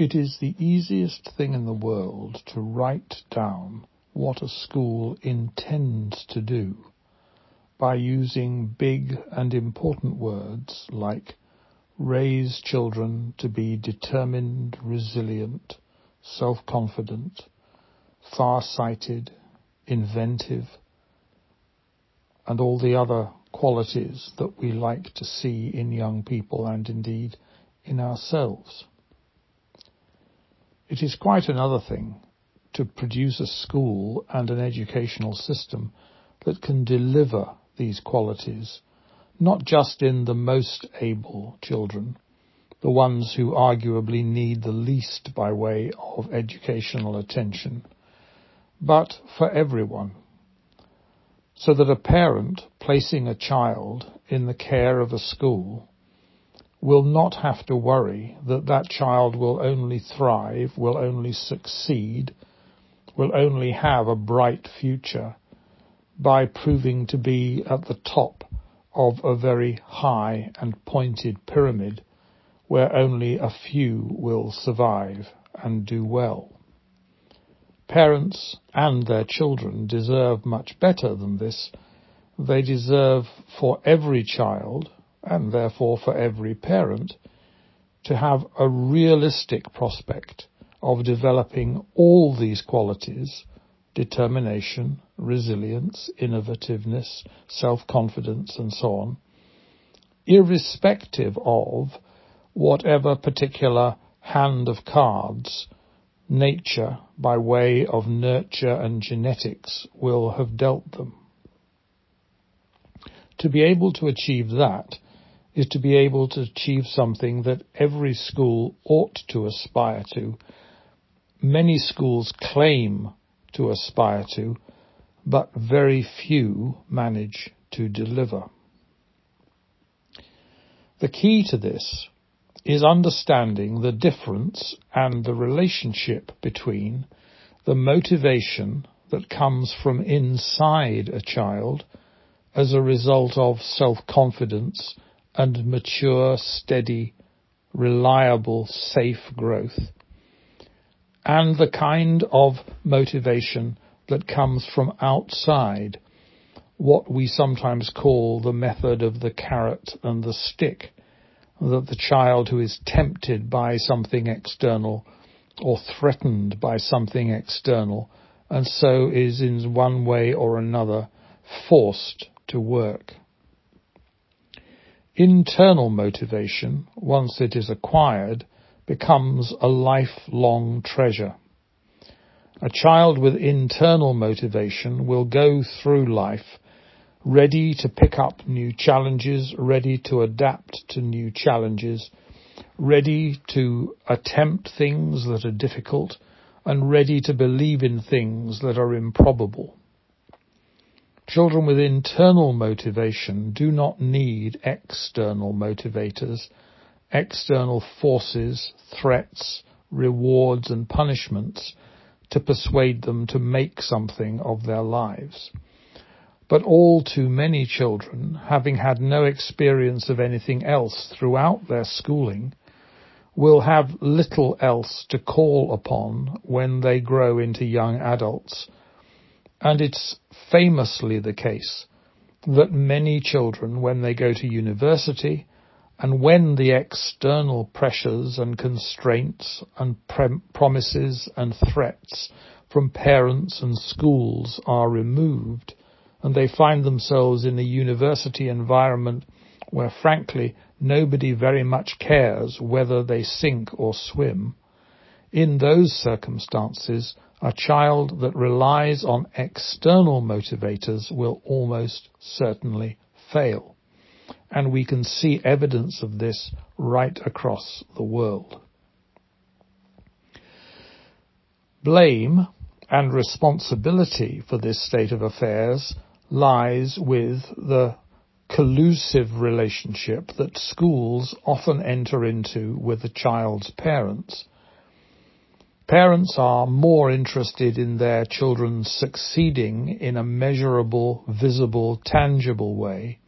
It is the easiest thing in the world to write down what a school intends to do by using big and important words like raise children to be determined, resilient, self-confident, far-sighted, inventive, and all the other qualities that we like to see in young people and indeed in ourselves. It is quite another thing to produce a school and an educational system that can deliver these qualities, not just in the most able children, the ones who arguably need the least by way of educational attention, but for everyone. So that a parent placing a child in the care of a school will not have to worry that that child will only thrive, will only succeed, will only have a bright future by proving to be at the top of a very high and pointed pyramid where only a few will survive and do well. Parents and their children deserve much better than this. They deserve for every child and therefore for every parent, to have a realistic prospect of developing all these qualities, determination, resilience, innovativeness, self-confidence, and so on, irrespective of whatever particular hand of cards nature, by way of nurture and genetics, will have dealt them. To be able to achieve that is to be able to achieve something that every school ought to aspire to. Many schools claim to aspire to, but very few manage to deliver. The key to this is understanding the difference and the relationship between the motivation that comes from inside a child as a result of self-confidence and mature, steady, reliable, safe growth, and the kind of motivation that comes from outside, what we sometimes call the method of the carrot and the stick, that the child who is tempted by something external or threatened by something external and so is in one way or another forced to work. Internal motivation, once it is acquired, becomes a lifelong treasure. A child with internal motivation will go through life ready to pick up new challenges, ready to adapt to new challenges, ready to attempt things that are difficult, and ready to believe in things that are improbable. Children with internal motivation do not need external motivators, external forces, threats, rewards and punishments to persuade them to make something of their lives. But all too many children, having had no experience of anything else throughout their schooling, will have little else to call upon when they grow into young adults and it's famously the case that many children, when they go to university, and when the external pressures and constraints and promises and threats from parents and schools are removed, and they find themselves in a university environment where frankly nobody very much cares whether they sink or swim, in those circumstances a child that relies on external motivators will almost certainly fail. And we can see evidence of this right across the world. Blame and responsibility for this state of affairs lies with the collusive relationship that schools often enter into with the child's parents Parents are more interested in their children succeeding in a measurable, visible, tangible way,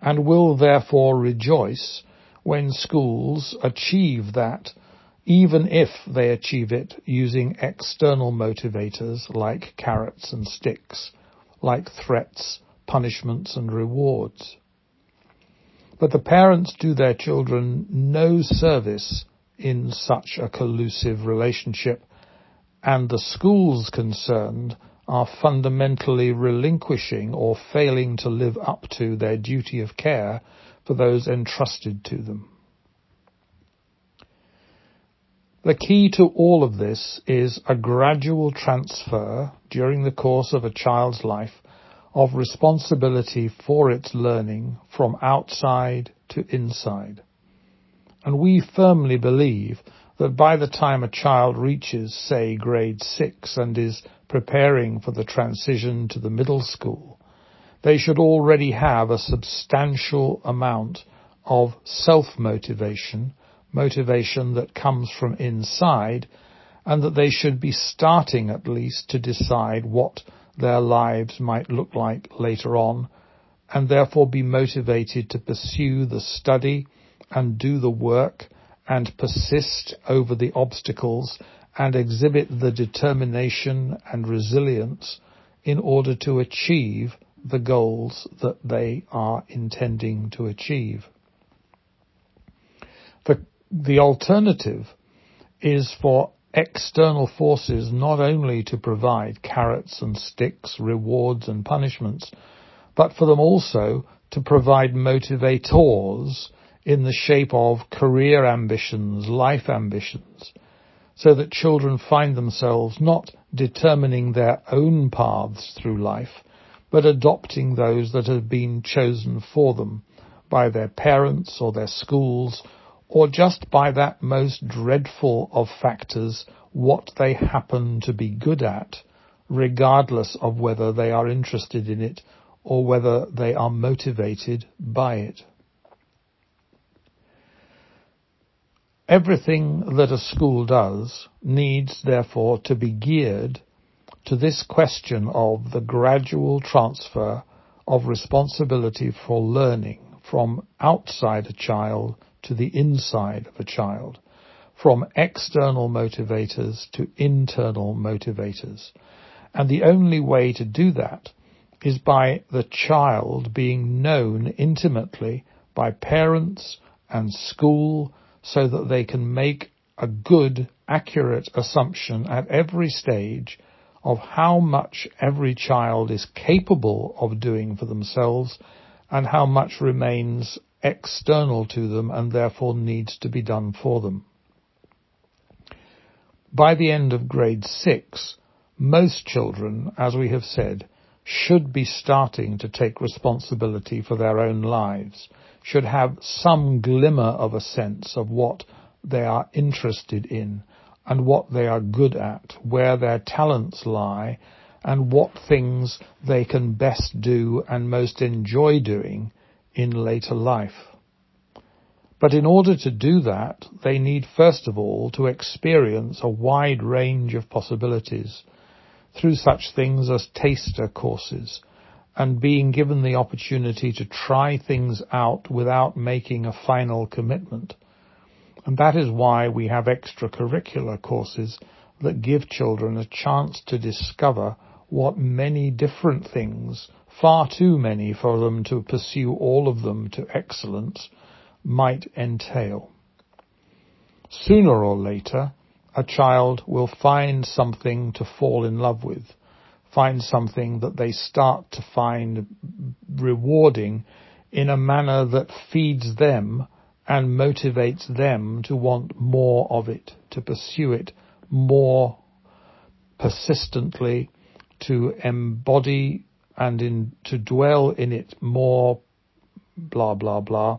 and will therefore rejoice when schools achieve that even if they achieve it using external motivators like carrots and sticks, like threats, punishments and rewards. But the parents do their children no service in such a collusive relationship, and the schools concerned are fundamentally relinquishing or failing to live up to their duty of care for those entrusted to them. The key to all of this is a gradual transfer during the course of a child's life of responsibility for its learning from outside to inside. And we firmly believe that by the time a child reaches, say, grade six and is preparing for the transition to the middle school, they should already have a substantial amount of self-motivation motivation that comes from inside and that they should be starting at least to decide what their lives might look like later on and therefore be motivated to pursue the study and do the work and persist over the obstacles and exhibit the determination and resilience in order to achieve the goals that they are intending to achieve. The the alternative is for external forces not only to provide carrots and sticks, rewards and punishments, but for them also to provide motivators in the shape of career ambitions, life ambitions, so that children find themselves not determining their own paths through life, but adopting those that have been chosen for them by their parents or their schools or just by that most dreadful of factors, what they happen to be good at, regardless of whether they are interested in it or whether they are motivated by it. Everything that a school does needs therefore to be geared to this question of the gradual transfer of responsibility for learning from outside a child to the inside of a child, from external motivators to internal motivators. And the only way to do that is by the child being known intimately by parents and school so that they can make a good, accurate assumption at every stage of how much every child is capable of doing for themselves and how much remains external to them and therefore needs to be done for them. By the end of grade six, most children, as we have said, should be starting to take responsibility for their own lives, should have some glimmer of a sense of what they are interested in and what they are good at, where their talents lie, and what things they can best do and most enjoy doing in later life. But in order to do that, they need first of all to experience a wide range of possibilities through such things as taster courses and being given the opportunity to try things out without making a final commitment. And that is why we have extracurricular courses that give children a chance to discover what many different things far too many for them to pursue all of them to excellence might entail. Sooner or later, a child will find something to fall in love with, find something that they start to find rewarding in a manner that feeds them and motivates them to want more of it, to pursue it more persistently, to embody and in, to dwell in it more, blah, blah, blah.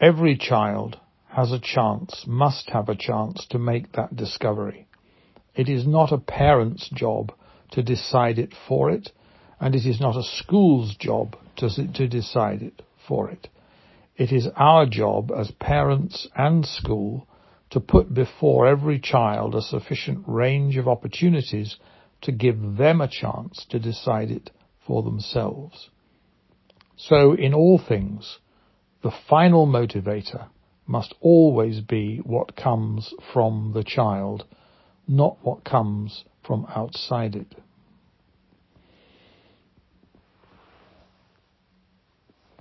Every child has a chance, must have a chance to make that discovery. It is not a parent's job to decide it for it, and it is not a school's job to, to decide it for it. It is our job as parents and school to put before every child a sufficient range of opportunities to give them a chance to decide it for themselves. So in all things, the final motivator must always be what comes from the child, not what comes from outside it.